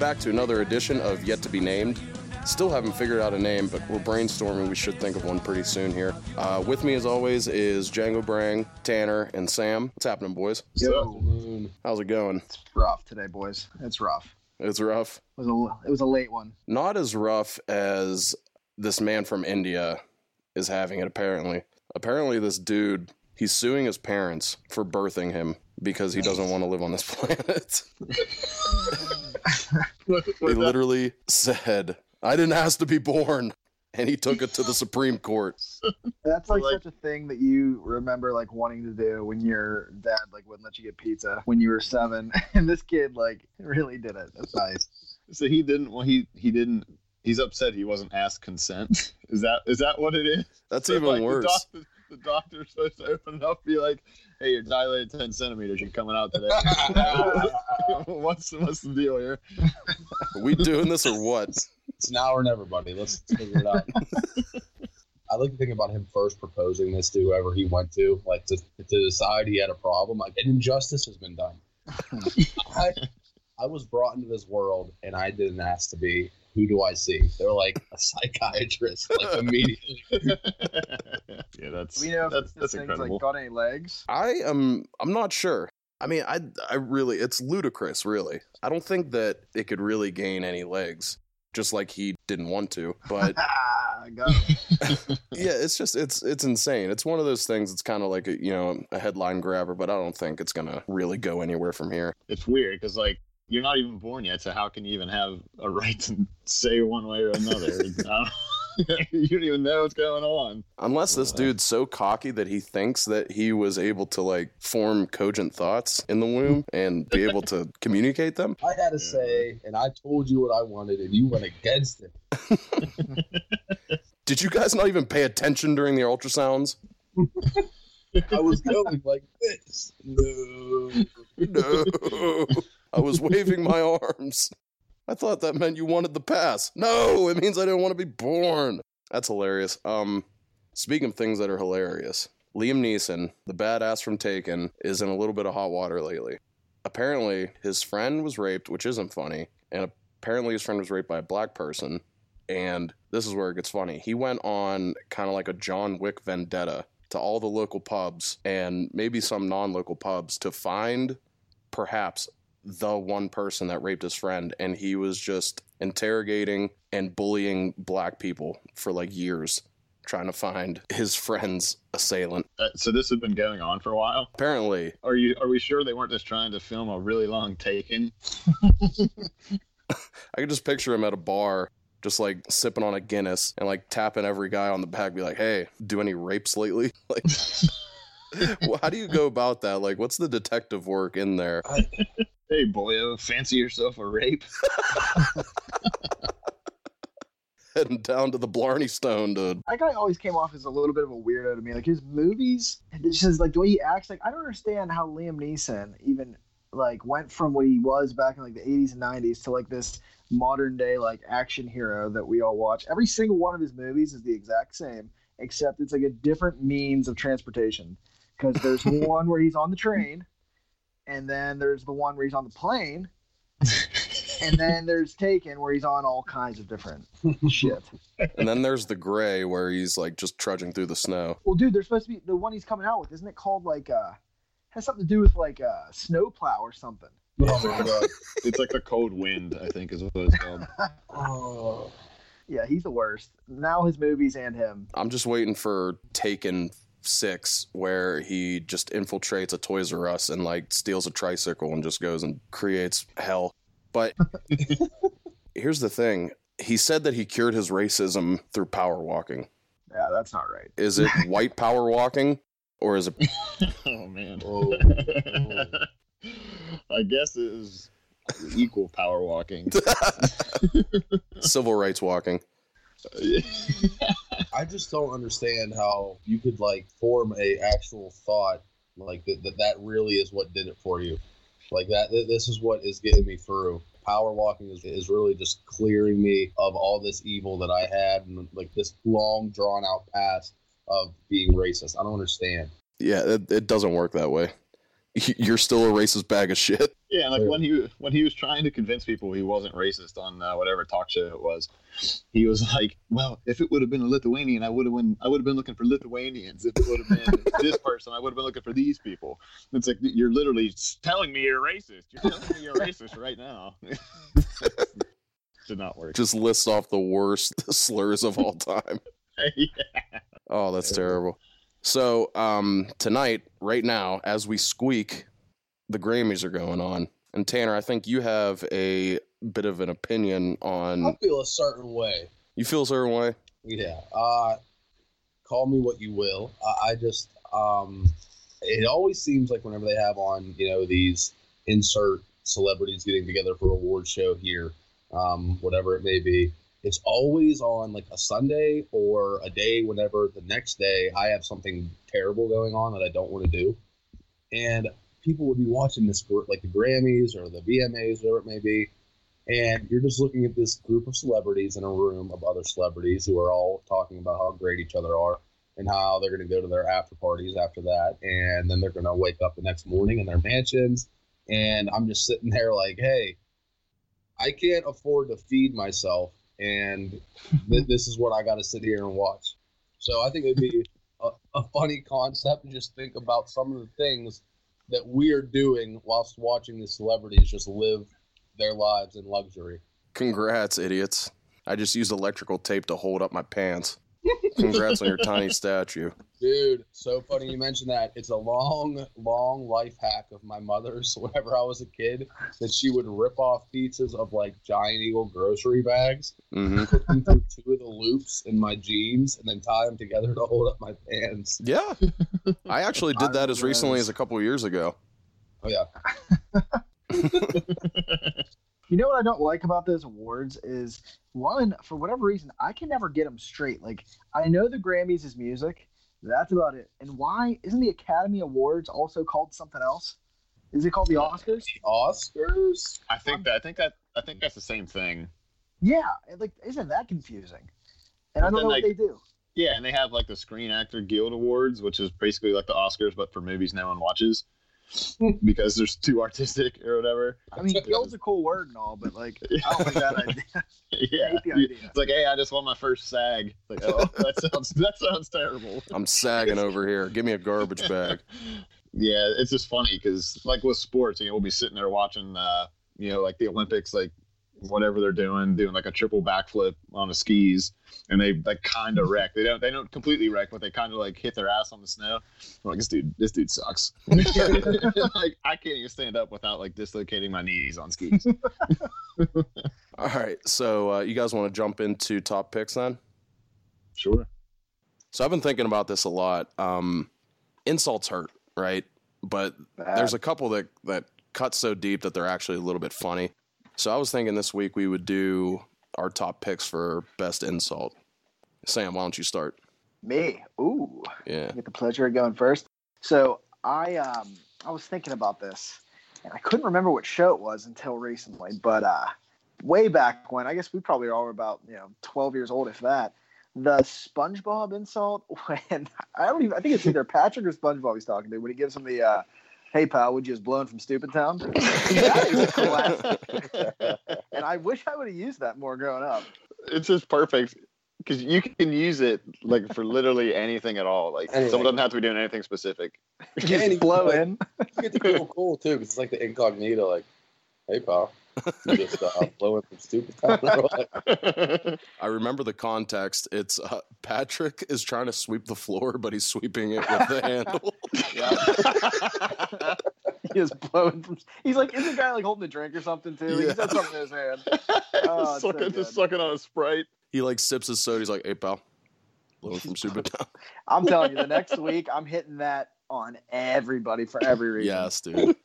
Welcome back to another edition of Yet to Be Named. Still haven't figured out a name, but we're brainstorming. We should think of one pretty soon here. Uh, with me, as always, is Django Brang, Tanner, and Sam. What's happening, boys? Yo, How's it going? it's rough today, boys. It's rough. It's rough. It was a it was a late one. Not as rough as this man from India is having it, apparently. Apparently, this dude, he's suing his parents for birthing him because he doesn't want to live on this planet. he literally said, I didn't ask to be born. And he took it to the Supreme Court. That's like, Like- such a thing that you remember like wanting to do when your dad like wouldn't let you get pizza when you were seven, and this kid like really did it. That's nice. So he didn't. Well, he he didn't. He's upset he wasn't asked consent. Is that is that what it is? That's So, even like, worse. The, doctor, the doctor's supposed to open it up, be like, "Hey, you're dilated ten centimeters. You're coming out today. what's what's the deal here?" Are we doing this or what? It's now or never, buddy. Let's figure it out. I like to think about him first proposing this to whoever he went to, like to, to decide he had a problem. Like an injustice has been done. I, I was brought into this world and I didn't ask to be. Who do I see? They're like a psychiatrist, like immediately. yeah, that's we know if that's this that's thing's incredible. like got any legs? I am I'm not sure. I mean, I I really it's ludicrous, really. I don't think that it could really gain any legs, just like he didn't want to. But Ah, got it. yeah, it's just it's it's insane. It's one of those things. It's kind of like a you know a headline grabber, but I don't think it's gonna really go anywhere from here. it's weird because like you're not even born yet, so how can you even have a right to say one way or another? You don't even know what's going on. Unless this dude's so cocky that he thinks that he was able to like form cogent thoughts in the womb and be able to communicate them. I had a say, and I told you what I wanted, and you went against it. Did you guys not even pay attention during the ultrasounds? I was going like this. No. No. I was waving my arms. I thought that meant you wanted the pass. No, it means I didn't want to be born. That's hilarious. Um, speaking of things that are hilarious, Liam Neeson, the badass from Taken, is in a little bit of hot water lately. Apparently, his friend was raped, which isn't funny, and apparently his friend was raped by a black person. And this is where it gets funny. He went on kind of like a John Wick vendetta to all the local pubs and maybe some non-local pubs to find perhaps the one person that raped his friend and he was just interrogating and bullying black people for like years trying to find his friend's assailant Uh, so this has been going on for a while. apparently Are you are we sure they weren't just trying to film a really long taken? i could just picture him at a bar just like sipping on a guinness and like tapping every guy on the back be like hey do any rapes lately like well, how do you go about that like what's the detective work in there Hey boyo, uh, fancy yourself a rape? heading down to the blarney stone dude. That guy always came off as a little bit of a weirdo to me. Like his movies, it's just like the way he acts. Like I don't understand how Liam Neeson even like went from what he was back in like the 80s and 90s to like this modern day like action hero that we all watch. Every single one of his movies is the exact same, except it's like a different means of transportation. Because there's one where he's on the train, and then there's the one where he's on the plane, and then there's Taken where he's on all kinds of different shit. and then there's the gray where he's like just trudging through the snow Well, dude, there's supposed to be the one he's coming out with. Isn't it called like uh has something to do with like uh snowplow or something? Oh my god. it's like the cold wind, I think is what it's called. Oh. Yeah, he's the worst. Now his movies and him. I'm just waiting for Taken Six, where he just infiltrates a Toys R Us and like steals a tricycle and just goes and creates hell. But here's the thing: he said that he cured his racism through power walking. Yeah, that's not right. Is it white power walking, or is it? oh man. Oh. oh. I guess it is equal power walking. civil rights walking? I just don't understand how you could like form a actual thought like that. That, that really is what did it for you. Like that. th- This is what is getting me through. Power walking is, is really just clearing me of all this evil that I had and like this long drawn out past of being racist. I don't understand. Yeah, it, it doesn't work that way. you're still a racist bag of shit. Yeah, like when he when he was trying to convince people he wasn't racist on uh, whatever talk show it was, he was like, "Well, if it would have been a Lithuanian, I would have been I would have been looking for Lithuanians. If it would have been this person, I would have been looking for these people." It's like you're literally telling me you're racist. You're telling me you're racist right now. Did not work. Just list off the worst slurs of all time. yeah. Oh, that's terrible. So, um, tonight, right now, as we squeak, the Grammys are going on. And Tanner, I think you have a bit of an opinion on. I feel a certain way. You feel a certain way? Yeah. Uh, call me what you will. I, I just, um, it always seems like whenever they have on, you know, these insert celebrities getting together for a award show here, um, whatever it may be, it's always on like a Sunday or a day whenever the next day I have something terrible going on that I don't want to do. And people would be watching this group, like the Grammys or the VMAs, whatever it may be, and you're just looking at this group of celebrities in a room of other celebrities who are all talking about how great each other are and how they're going to go to their after parties after that and then they're going to wake up the next morning in their mansions and i'm just sitting there like hey i can't afford to feed myself and th- this is what i got to sit here and watch so i think it'd be a, a funny concept to just think about some of the things that we're doing whilst watching the celebrities just live their lives in luxury. Congrats, idiots. I just used electrical tape to hold up my pants. Congrats on your tiny statue. Dude, so funny you mentioned that. It's a long, long life hack of my mother's whenever I was a kid that she would rip off pieces of like Giant Eagle grocery bags, hmm put them through two of the loops in my jeans, and then tie them together to hold up my pants. Yeah. I actually did that as recently as a couple of years ago. Oh, yeah. You know what I don't like about those awards is one for whatever reason I can never get them straight. Like I know the Grammys is music, that's about it. And why isn't the Academy Awards also called something else? Is it called the uh, Oscars? The Oscars? I think that I think that I think that's the same thing. Yeah, like isn't that confusing? And I don't know what they do. Yeah, and they have like the Screen Actor Guild Awards, which is basically like the Oscars but for movies no one watches because there's too artistic or whatever. I mean, guild's a cool word and all, but like I don't like that idea. yeah, hate idea. it's like, hey, I just won my first SAG. It's like, oh, that sounds that sounds terrible. I'm sagging over here. Give me a garbage bag. Yeah, it's just funny because like with sports, you know, we'll be sitting there watching, uh, you know, like the Olympics, like whatever they're doing, doing like a triple backflip on the skis, and they like kind of wreck. They don't they don't completely wreck, but they kind of like hit their ass on the snow. I'm like this dude, this dude sucks. like I can't even stand up without like dislocating my knees on skis. All right. So, uh, you guys want to jump into top picks then? Sure. So, I've been thinking about this a lot. Um, insults hurt, right? But there's a couple that that cut so deep that they're actually a little bit funny. So I was thinking this week we would do our top picks for best insult. Sam, why don't you start? Me. Ooh. Yeah. I get the pleasure of going first. So I um I was thinking about this and I couldn't remember what show it was until recently, but uh way back when I guess we probably all were about, you know, twelve years old if that. The SpongeBob insult when I don't even I think it's either Patrick or SpongeBob he's talking to when he gives him the uh Hey pal, would you just blown from Stupid Town? That is a classic. and I wish I would have used that more growing up. It's just perfect because you can use it like for literally anything at all. Like Anything. someone doesn't have to be doing anything specific. Yeah, and blow in. You get the cool, cool too, because it's like the incognito, like, hey, pal. You just uh, blowing from stupid time. I remember the context. It's uh, Patrick is trying to sweep the floor, but he's sweeping it with the handle. he is blowing from. He's like, is the guy like holding a drink or something too? He's got something in his hand. Oh, it's so sucking, just sucking on a sprite. He like sips his soda. He's like, "Hey pal, blowing from Super Town." I'm telling you, the next week I'm hitting that on everybody for every reason. yes, dude.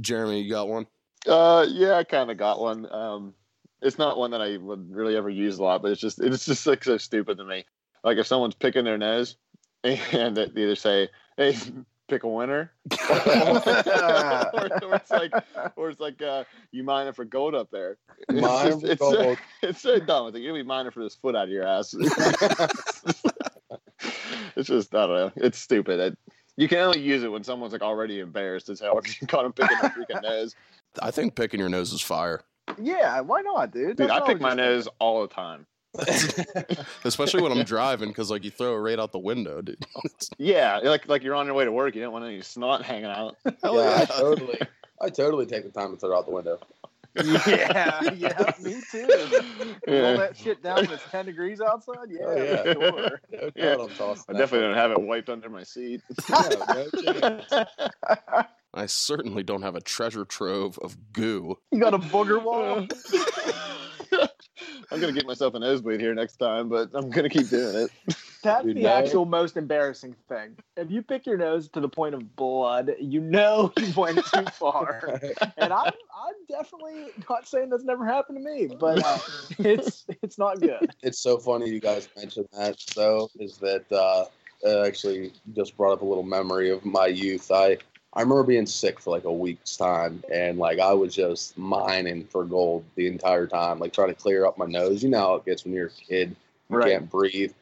Jeremy, you got one? Uh, yeah, I kind of got one. Um, it's not one that I would really ever use a lot, but it's just it's just like so stupid to me. Like if someone's picking their nose, and they either say, "Hey, pick a winner," or, or it's like, or it's like, uh, "You if I gold up there?" It's Mine just- for it's, so, gold. it's so dumb. It's like you'll be mining for this foot out of your ass. it's just I don't know. It's stupid. It, You can only use it when someone's like already embarrassed as hell if you caught them picking their freaking nose. I think picking your nose is fire, Yeah, why not, dude? Dude, That's I all pick my just- nose all the time. especially when I'm driving because like you throw it right out the window, dude. Yeah, like like you're on your way to work, you don't want any snot hanging out. Hell yeah, I totally, I totally take the time to throw it out the window. Yeah, yeah, me too. Roll Yeah. that shit down when it's 10 degrees outside? Yeah, Oh, yeah. sure. No Yeah. I'm tossing I that definitely don't have it wiped under my seat. Yeah, no. I certainly don't have a treasure trove of goo. You got a booger wall? I'm gonna get myself a nosebleed here next time, but I'm gonna keep doing it. That's the actual most embarrassing thing. If you pick your nose to the point of blood, you know you went too far. And I'm, I'm definitely not saying that's never happened to me, but uh, it's it's not good. it's so funny you guys mentioned that though is that uh it actually just brought up a little memory of my youth i i remember being sick for like a week's time and like i was just mining for gold the entire time like trying to clear up my nose you know how it gets when you're a kid you Right. can't breathe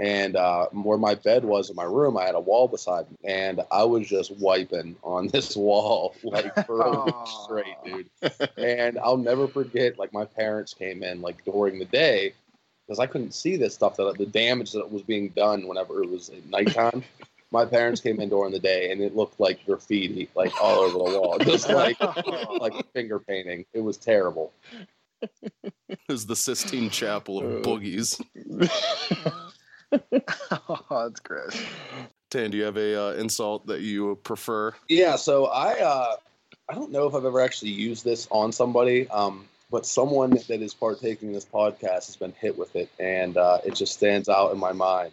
and uh, where my bed was in my room, I had a wall beside me, and I was just wiping on this wall like for a week straight, dude and I'll never forget like my parents came in like during the day because I couldn't see this stuff that the damage that was being done whenever it was at nighttime. my parents came in during the day and it looked like graffiti like all over the wall, just like like finger painting. It was terrible. is the Sistine Chapel of Uh. boogies. Oh, that's gross. Tan, do you have a uh, insult that you prefer? Yeah, so I uh I don't know if I've ever actually used this on somebody, um, but someone that is partaking in this podcast has been hit with it, and uh, it just stands out in my mind.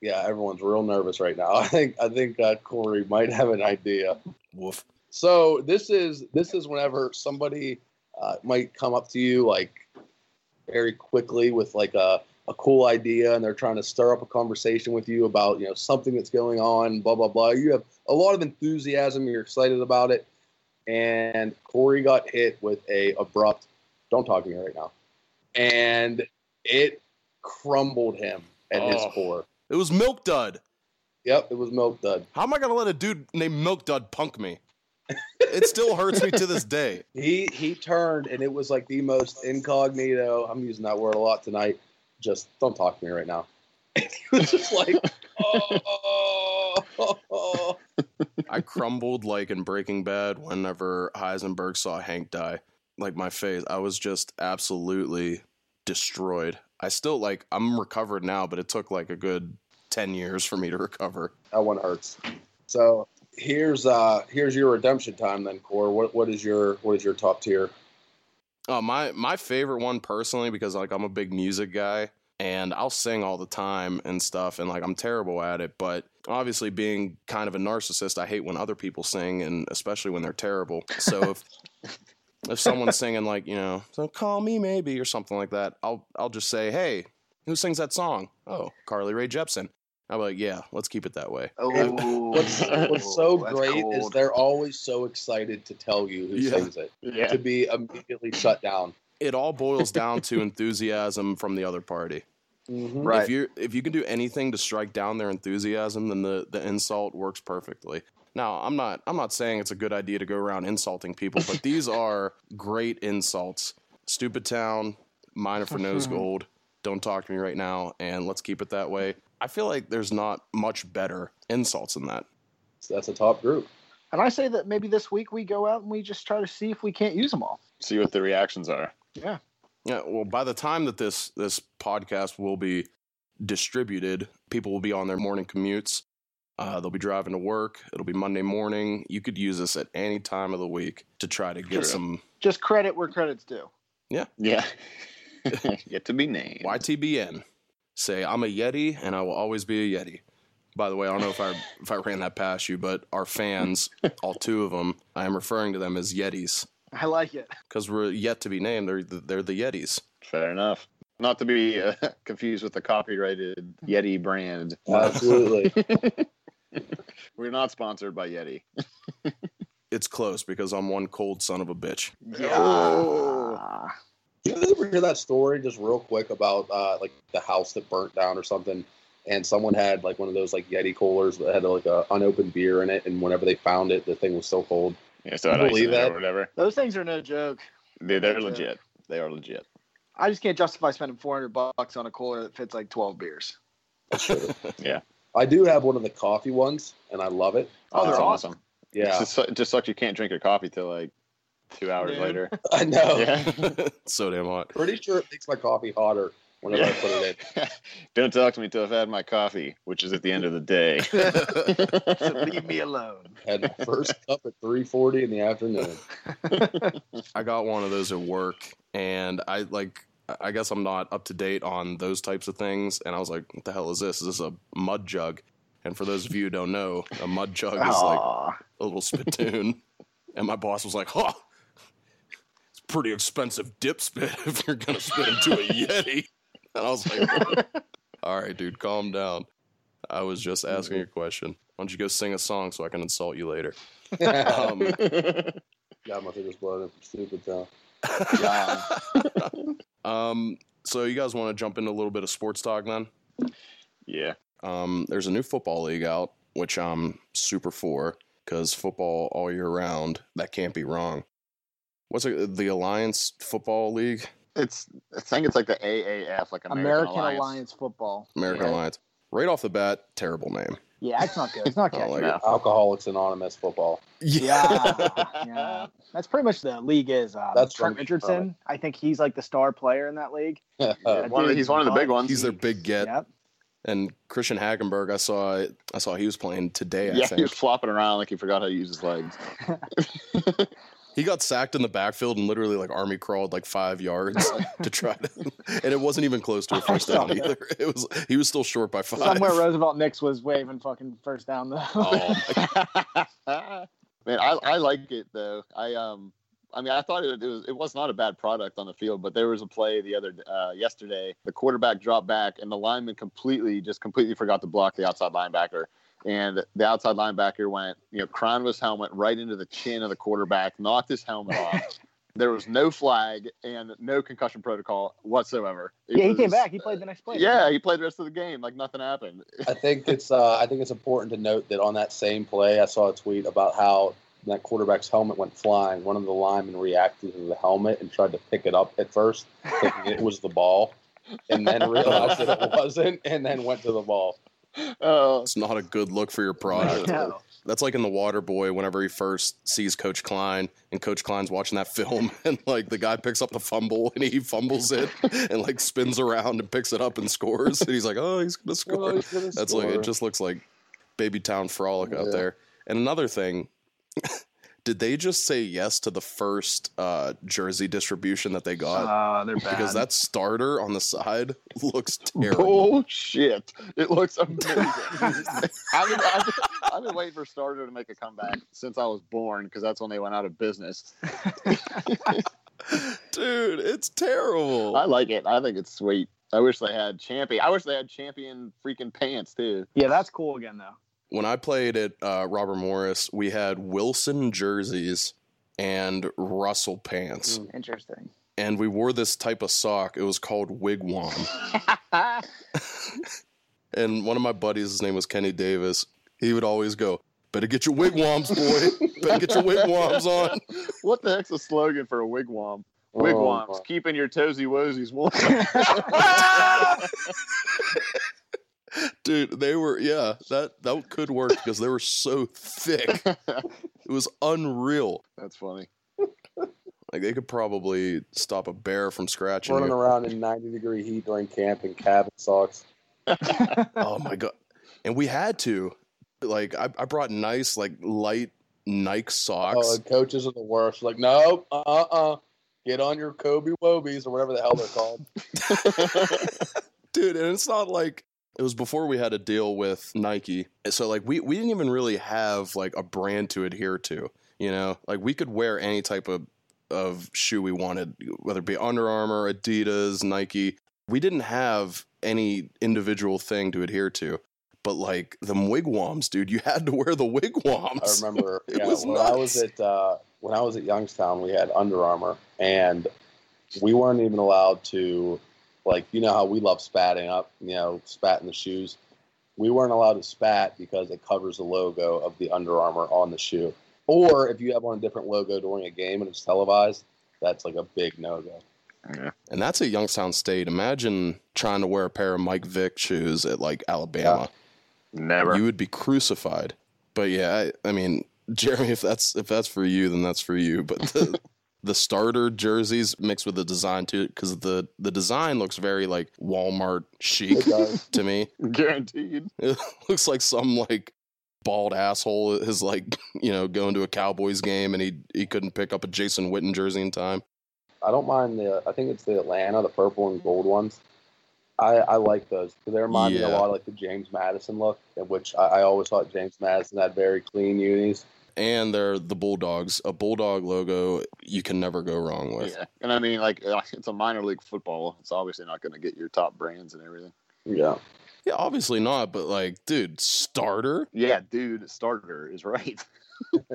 Yeah, everyone's real nervous right now. I think I think uh, Corey might have an idea. Woof. So this is this is whenever somebody uh, might come up to you like very quickly with like a, a cool idea, and they're trying to stir up a conversation with you about you know something that's going on, blah blah blah. You have a lot of enthusiasm, you're excited about it, and Corey got hit with a abrupt. Don't talk to me right now, and it crumbled him at his Oh. core. It was Milk Dud. Yep, it was milk dud. How am I gonna let a dude named Milk Dud punk me? It still hurts me to this day. He he turned and it was like the most incognito. I'm using that word a lot tonight. Just don't talk to me right now. he was just like, oh, I crumbled like in Breaking Bad whenever Heisenberg saw Hank die. Like my face, I was just absolutely destroyed. I still like I'm recovered now, but it took like a good 10 years for me to recover. that one hurts. So here's uh here's your redemption time then, Core. What what is your what is your top tier? Uh, my my favorite one personally because like I'm a big music guy and I'll sing all the time and stuff and like I'm terrible at it but obviously being kind of a narcissist I hate when other people sing and especially when they're terrible. So if if someone's singing like you know so call me maybe or something like that I'll I'll just say hey who sings that song? Oh Carly Rae Jepsen I'll be like yeah let's keep it that way Oh, What's what's so that's great is they're always so excited to tell you who Yeah. sings it yeah. to be immediately shut down. it all boils down to enthusiasm from the other party Mhm. Right. If you if you can do anything to strike down their enthusiasm, then the, the insult works perfectly. Now, I'm not I'm not saying it's a good idea to go around insulting people, but these are great insults. Stupid town, miner for nose gold. Don't talk to me right now, and let's keep it that way. I feel like there's not much better insults than that. So that's a top group. And I say that maybe this week we go out and we just try to see if we can't use them all. See what the reactions are. Yeah. Yeah, well, by the time that this this podcast will be distributed, people will be on their morning commutes. Uh, they'll be driving to work. It'll be Monday morning. You could use this at any time of the week to try to get True. some Just credit where credit's due. Yeah. Yeah. Yet to be named. YTBN. Say I'm a Yeti and I will always be a Yeti. By the way, I don't know if I if I ran that past you, but our fans, all two of them, I am referring to them as Yetis I like it. because we're yet to be named. They're the, they're the Yetis. Fair enough. Not to be uh, confused with the copyrighted Yeti brand. Absolutely. We're not sponsored by Yeti. It's close because I'm one cold son of a bitch. Yeah. Did you ever hear that story just real quick about uh, like the house that burnt down or something? and someone had like one of those like Yeti coolers that had like a unopened beer in it, and whenever they found it, the thing was still cold. Yeah, so I'd ice believe that? or whatever. Those things are no joke. Dude, they're Sure. legit. They are legit. I just can't justify spending 400 bucks on a cooler that fits like 12 beers. yeah, I do have one of the coffee ones, and I love it. Oh, they're That's Um, awesome. Yeah, It just, su- it just sucks you can't drink your coffee till like two hours Noon. later. I know. Yeah. so damn hot. Pretty sure it makes my coffee hotter whenever I put it in. Don't talk to me till I've had my coffee, which is at the end of the day. So leave me alone. Had my first cup at 3:40 in the afternoon. I got one of those at work, and I like. I guess I'm not up to date on those types of things, and I was like, "What the hell is this? Is this a mud jug?" And for those of you who don't know, a mud jug is like a little spittoon. and my boss was like, "Huh, it's pretty expensive dip spit if you're gonna spit into a Yeti." And I was like, "All right, dude, calm down. I was just asking a question. Why don't you go sing a song so I can insult you later?" Um, God, my fingers blowing from stupid town. um, so you guys want to jump into a little bit of sports talk then? yeah. Um, there's a new football league out, which I'm super for because football all year round. That can't be wrong. What's it, the Alliance Football League? It's I think it's like the AAF, like American, American Alliance. Alliance. Football. American Yeah. Alliance. Right off the bat, terrible name. Yeah, it's not good. It's not I don't catchy. like No. Alcoholics Anonymous football. Yeah, yeah. That's pretty much the league is. Um, That's Trent from- Richardson. I think he's like the star player in that league. Uh, That One the- he's one of the big ones. He's their big get. Yep. And Christian Hackenberg, I saw I saw he was playing today, I Yeah, he was flopping around like he forgot how to use his legs. He got sacked in the backfield and literally like army crawled like five yards to try to and it wasn't even close to a first down either. It was he was still short by five. Somewhere Roosevelt Nix was waving fucking first down though. Oh, Man, I, I like it though. I um, I mean, I thought it, it was it was not a bad product on the field, but there was a play the other uh, yesterday. The quarterback dropped back, and the lineman completely just completely forgot to block the outside linebacker. And the outside linebacker went, you know, crowned his helmet right into the chin of the quarterback, knocked his helmet off. There was no flag and no concussion protocol whatsoever. It yeah, he came back. He played the next play. Yeah, he played the rest of the game like nothing happened. I think it's uh, I think it's important to note that on that same play, I saw a tweet about how that quarterback's helmet went flying. One of the linemen reacted to the helmet and tried to pick it up at first, thinking it was the ball, and then realized that it wasn't, and then went to the ball. Oh, it's not a good look for your product. No. That's like in the Water Boy whenever he first sees Coach Klein and Coach Klein's watching that film and like the guy picks up the fumble and he fumbles it and like spins around and picks it up and scores and he's like, oh, he's gonna score. That's like it just looks like baby town frolic out there. And another thing, did they just say yes to the first uh, jersey distribution that they got? Uh, they're bad. because that starter on the side looks terrible. bullshit! It looks amazing. I've, been, I've, been, I've been waiting for Starter to make a comeback since I was born because that's when they went out of business. Dude, it's terrible. I like it. I think it's sweet. I wish they had champion. I wish they had champion freaking pants too. yeah, that's cool again though. When I played at uh, Robert Morris, we had Wilson jerseys and Russell pants, Mm. Interesting. and we wore this type of sock. It was called wigwam. and one of my buddies, his name was Kenny Davis. He would always go, "Better get your wigwams, boy. Better get your wigwams on." what the heck's the slogan for a wigwam? Oh, Wigwams, my. keeping your toesy woesies warm. Dude, they were yeah, that that could work because they were so thick. It was unreal. That's funny. Like they could probably stop a bear from scratching running you. around in 90 degree heat during camp in cabin socks. Oh my god! And we had to, like, I, I brought nice, like, light Nike Oh, socks. and coaches are the worst. Like, nope, uh, uh, get on your Kobe Wobies or whatever the hell they're called. dude and it's not like it was before we had a deal with nike. So like we, we didn't even really have like a brand to adhere to you know? Like we could wear any type of of shoe we wanted whether it be Under Armour adidas nike. We didn't have any individual thing to adhere to. But like the wigwams dude you had to wear the wigwams. I remember It yeah, was when I was at uh, when I was at Youngstown, we had Under Armour, and we weren't even allowed to like you know how we love spatting up, you know, spat in the shoes. we weren't allowed to spat because it covers the logo of the Under Armour on the shoe. Or if you have on a different logo during a game and it's televised, that's like a big no go. Yeah. And that's at Youngstown State. Imagine trying to wear a pair of Mike Vick shoes at like Alabama. Never. You would be crucified. But yeah, I, I mean, Jeremy, if that's if that's for you, then that's for you. But the the starter jerseys mixed with the design too, because the the design looks very like Walmart chic to me. Guaranteed. It looks like some like bald asshole is like you know going to a Cowboys game and he he couldn't pick up a Jason Witten jersey in time. I don't mind the. I think it's the Atlanta, the purple and gold ones. I, I like those. They remind me a lot of like the James Madison look, in which I, I always thought James Madison had very clean unis. And they're the Bulldogs, a Bulldog logo you can never go wrong with. Yeah. And I mean, like, it's a minor league football. It's obviously not going to get your top brands and everything. Yeah. Yeah, obviously not, but like, dude, starter. Yeah, dude, starter is right.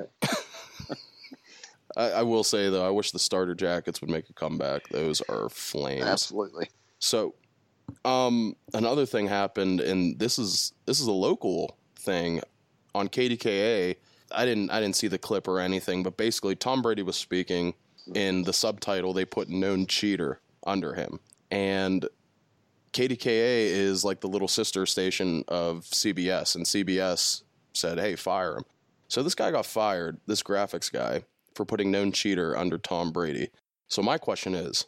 I, I will say though, I wish the starter jackets would make a comeback. Those are flames. Absolutely. So, um, another thing happened, and this is this is a local thing on KDKA. I didn't I didn't see the clip or anything, but basically Tom Brady was speaking. In the subtitle, they put "known cheater" under him, and KDKA is like the little sister station of CBS, and CBS said, "Hey, fire him." So this guy got fired, this graphics guy, for putting known cheater under Tom Brady. So my question is,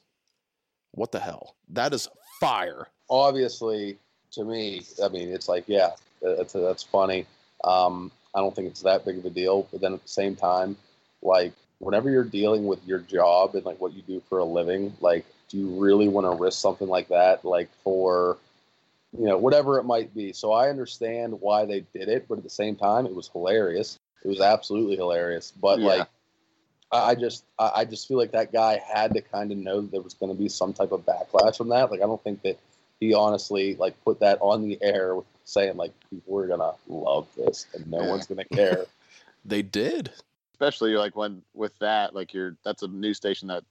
what the hell? That is fire. Obviously, to me, I mean, it's like, yeah, that's that's funny. Um, I don't think it's that big of a deal. But then at the same time, like, whenever you're dealing with your job and like what you do for a living, like, do you really want to risk something like that, like for, you know, whatever it might be? So I understand why they did it, but at the same time, it was hilarious. It was absolutely hilarious. But Yeah. like, I just, I I just feel like that guy had to kind of know that there was going to be some type of backlash from that. Like, I don't think that he honestly like put that on the air with saying like people are gonna love this and no Yeah. one's gonna care. They did. Especially like when with that, like you're that's a news station that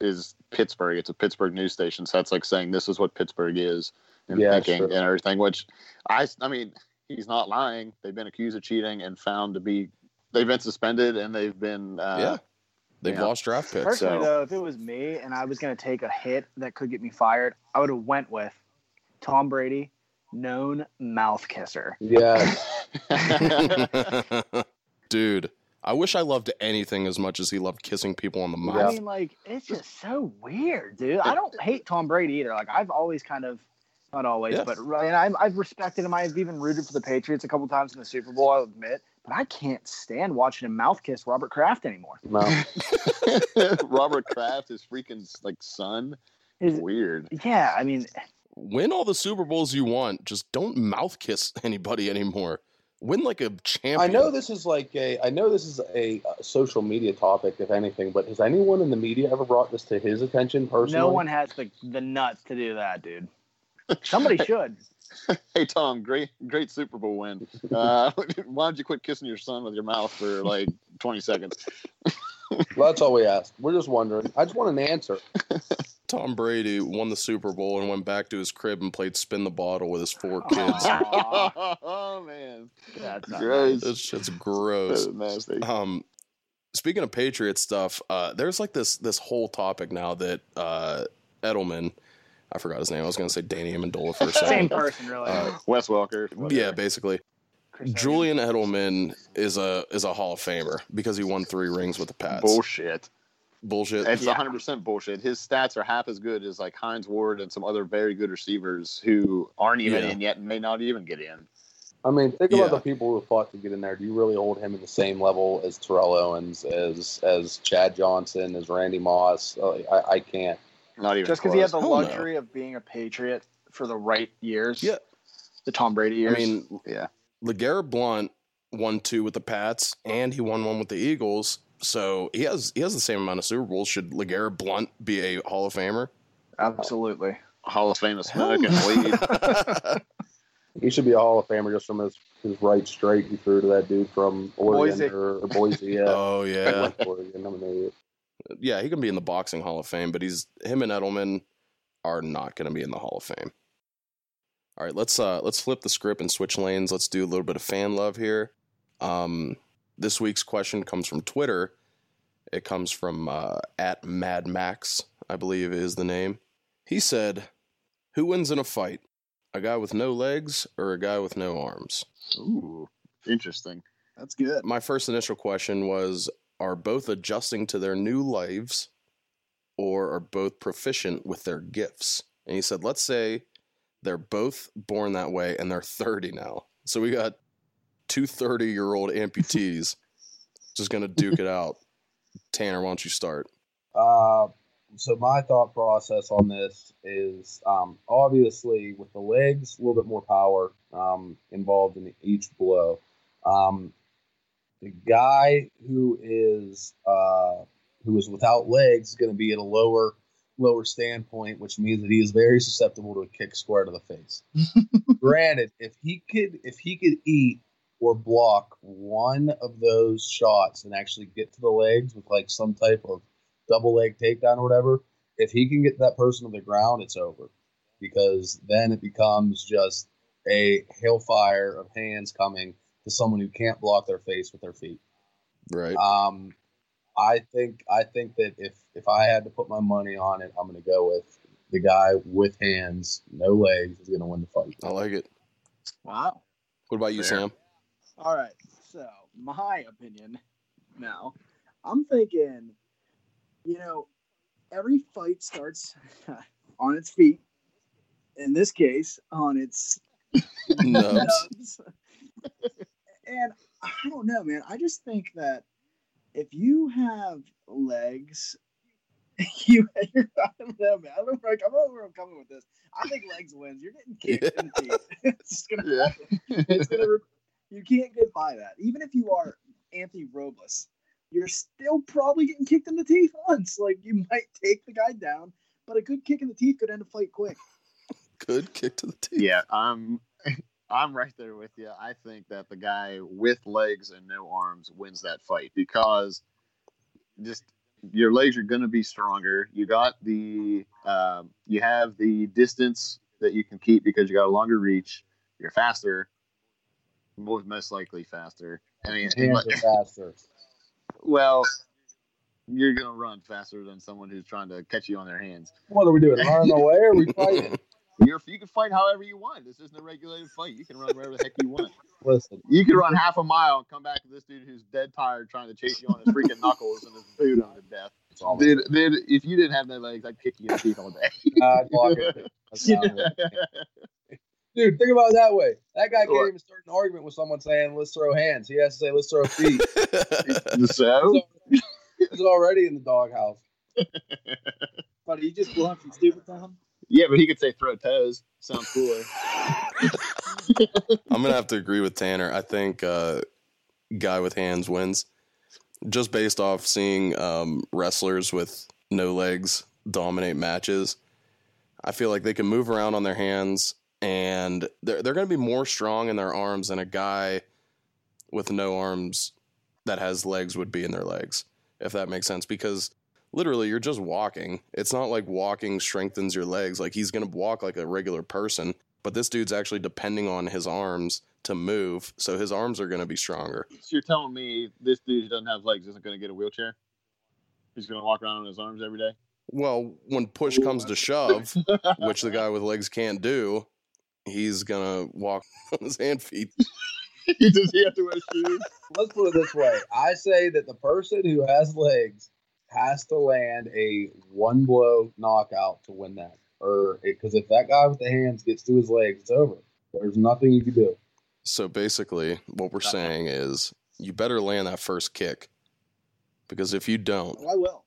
is Pittsburgh. It's a Pittsburgh news station, so that's like saying this is what Pittsburgh is and Yeah, thinking sure. and everything. Which I, I mean, he's not lying. They've been accused of cheating and found to be. They've been suspended and they've been. Uh, yeah. They've yeah. lost draft picks. Personally, so- though, if it was me and I was going to take a hit that could get me fired, I would have went with Tom Brady, known mouth kisser. Yeah, Dude, I wish I loved anything as much as he loved kissing people on the mouth. I mean, like, it's just so weird, dude. I don't hate Tom Brady either. Like, I've always kind of, not always, Yeah. but and I've, I've respected him. I've even rooted for the Patriots a couple times in the Super Bowl, I'll admit. But I can't stand watching him mouth kiss Robert Kraft anymore. no, Robert Kraft, his freaking like son. His, Weird. yeah, I mean, Win all the Super Bowls you want. Just don't mouth kiss anybody anymore. Win like a champion. I know this is like a, I know this is a, uh social media topic, if anything, but has anyone in the media ever brought this to his attention personally? no one has the, the nuts to do that, dude. Somebody should. Hey Tom, great great Super Bowl win. Uh, why don't you quit kissing your son with your mouth for like 20 seconds? Well, that's all we asked. We're just wondering. I just want an answer. Tom Brady won the Super Bowl and went back to his crib and played spin the bottle with his four kids. Oh man, That's gross. It's just That's gross. nasty. Um, speaking of Patriot stuff, uh, there's like this this whole topic now that uh, Edelman, I forgot his name. I was going to say Danny Amendola for a second. Same person, really. Uh, Wes Welker. yeah, basically. Julian Edelman is a is a Hall of Famer because he won three rings with the Pats. bullshit. Bullshit. It's Yeah. 100% bullshit. His stats are half as good as like Hines Ward and some other very good receivers who aren't even Yeah. in yet and may not even get in. I mean, think Yeah. about the people who fought to get in there. Do you really hold him in the same level as Terrell Owens, as as Chad Johnson, as Randy Moss? Uh, I, I can't. Not even Just because he had the Hell no. luxury of being a Patriot for the right years. Yeah. The Tom Brady years. I mean, Yeah. LeGarrette Blount won two with the Pats and he won one with the Eagles. So he has he has the same amount of Super Bowls. Should LeGarrette Blount be a Hall of Famer? absolutely. Hall of Fame of Hell smoke and no. weed. He should be a Hall of Famer just from his, his right straight he threw to that dude from Oregon Boise. or, or Boise. Yeah, oh yeah, Oregon. I'm an idiot. yeah. He can be in the boxing Hall of Fame, but he's him and Edelman are not going to be in the Hall of Fame. All right, let's uh let's flip the script and switch lanes. Let's do a little bit of fan love here. Um, this week's question comes from Twitter. It comes from uh, at Mad Max, I believe is the name. He said, "Who wins in a fight, a guy with no legs or a guy with no arms?" Ooh, interesting. That's good. My first initial question was, are both adjusting to their new lives, or are both proficient with their gifts? And he said, let's say they're both born that way and they're 30 now. So we got two 30 year old amputees just going to duke it out. Tanner, why don't you start? Uh, so my thought process on this is um, obviously with the legs, a little bit more power um, involved in each blow. Um, the guy who is uh, who is without legs is going to be at a lower lower standpoint, which means that he is very susceptible to a kick square to the face. Granted, if he could if he could eat or block one of those shots and actually get to the legs with like some type of double leg takedown or whatever, if he can get that person to the ground, it's over. Because then it becomes just a hailfire of hands coming to someone who can't block their face with their feet. Right. Um, I think I think that if if I had to put my money on it, I'm going to go with the guy with hands, no legs, is going to win the fight. I like it. Wow. What about you, Fair. Sam? All right. So, my opinion now, I'm thinking, you know, every fight starts on its feet. In this case, on its Nubs. and I don't know, man. I just think that if you have legs, you I don't know, man. I don't know where, I don't know where I'm coming with this. I think legs wins. You're getting kicked in the teeth. It's just gonna Yeah. happen. It's gonna. Re- you can't get by that. Even if you are Anthony Robles, you're still probably getting kicked in the teeth once. Like you might take the guy down, but a good kick in the teeth could end a fight quick. Good kick to the teeth. Yeah, I'm I'm right there with you. I think that the guy with legs and no arms wins that fight because just your legs are going to be stronger. You got the um, you have the distance that you can keep because you got a longer reach. You're faster, most most likely faster. I mean, are faster. well, you're gonna run faster than someone who's trying to catch you on their hands. What are we doing? Running away or are we fighting? You're, you can fight however you want. This isn't a regulated fight. You can run wherever the heck you want. Listen, You can run half a mile and come back to this dude who's dead tired trying to chase you on his freaking knuckles and his boot on to death. Dude, dude, if you didn't have no legs, I'd kick you in the teeth all day. I'd block it. That's not it. Dude, think about it that way. That guy can't even start an argument with someone saying, let's throw hands. He has to say, let's throw feet. so, He's already in the doghouse. But he just bluffed and stupid to him. yeah, but he could say throw toes. Sounds cooler. I'm gonna have to agree with Tanner. I think uh, guy with hands wins, just based off seeing um, wrestlers with no legs dominate matches. I feel like they can move around on their hands, and they're they're gonna be more strong in their arms than a guy with no arms that has legs would be in their legs, if that makes sense. Because literally, you're just walking. It's not like walking strengthens your legs. Like he's gonna walk like a regular person but this dude's actually depending on his arms to move, so his arms are going to be stronger. So you're telling me this dude who doesn't have legs isn't going to get a wheelchair? He's going to walk around on his arms every day? Well, when push comes to shove, which the guy with legs can't do, he's going to walk on his hand feet. Does he have to wear shoes? Let's put it this way. I say that the person who has legs has to land a one blow knockout to win that. Or because if that guy with the hands gets to his legs, it's over. There's nothing you can do. So basically, what we're saying is you better land that first kick because if you don't, Oh, I will.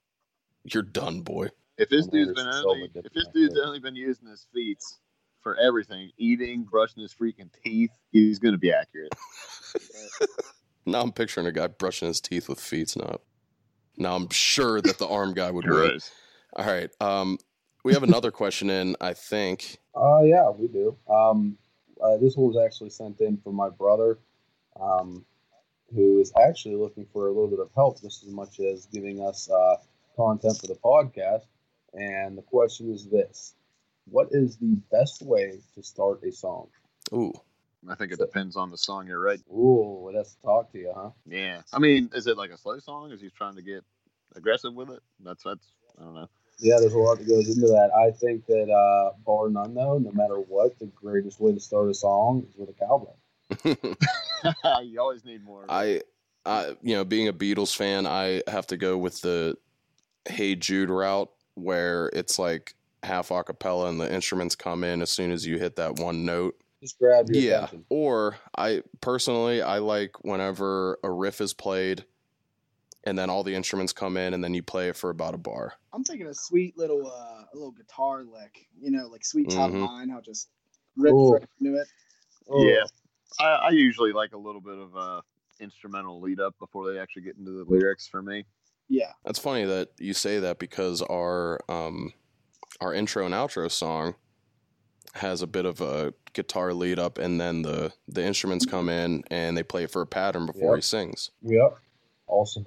you're done, boy. If this And dude's there's been only, if this dude's only been using his feet for everything, eating, brushing his freaking teeth, he's going to be accurate. Now I'm picturing a guy brushing his teeth with feet. Now, now I'm sure that the arm guy would win. All right. Um, we have another question in, I think. Uh, yeah, we do. Um, uh, this one was actually sent in from my brother, um, who is actually looking for a little bit of help just as much as giving us uh, content for the podcast. And the question is this What is the best way to start a song? Ooh. I think it depends on the song you're writing. Ooh, it has to talk to you, huh? Yeah. I mean, is it like a slow song? Is he trying to get aggressive with it? That's that's I don't know. Yeah, there's a lot that goes into that. I think that uh, bar none, though, no matter what, the greatest way to start a song is with a cowbell. you always need more. I, I, you know, being a Beatles fan, I have to go with the "Hey Jude" route, where it's like half a cappella and the instruments come in as soon as you hit that one note. Just grab your Yeah. attention. Or I personally, I like whenever a riff is played, and then all the instruments come in, and then you play it for about a bar. I'm thinking a sweet little uh, a little guitar lick, you know, like Sweet Child Mhm. of Mine. How just rip Ooh. right into it. Oh, Yeah. I, I usually like a little bit of uh, instrumental lead up before they actually get into the lyrics for me. Yeah, That's funny that you say that because our um, our intro and outro song has a bit of a guitar lead up, and then the the instruments come in and they play it for a pattern before Yep. he sings. Yep. Also,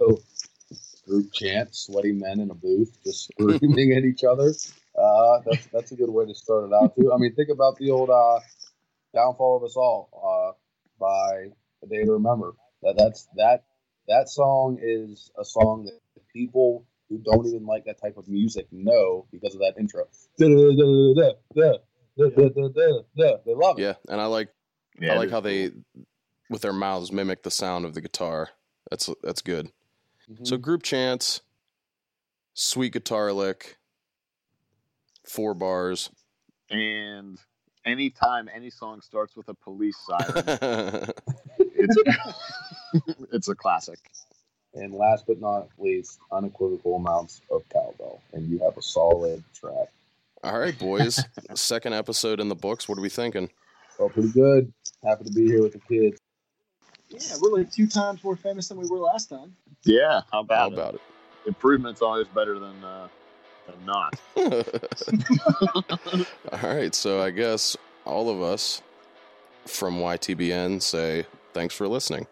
group chant, sweaty men in a booth just screaming at each other. Uh, that's that's a good way to start it out too. I mean, think about the old uh, "Downfall of Us All" uh, by A Day to Remember. That that's that that song is a song that people who don't even like that type of music know because of that intro. They love it. Yeah, and I like Yeah, I like it how is they with their mouths mimic the sound of the guitar. That's that's good. Mhm. So group chants, sweet guitar lick, four bars. and anytime any song starts with a police siren, it's it's a classic. And last but not least, unequivocal amounts of cowbell, and you have a solid track. All right, boys. Second episode in the books. What are we thinking? Well, pretty good. Happy to be here with the kids. yeah, we're like two times more famous than we were last time. Yeah, how How about, about it? Improvement's always better than uh, than not. all right, so I guess all of us from YTBN say thanks for listening.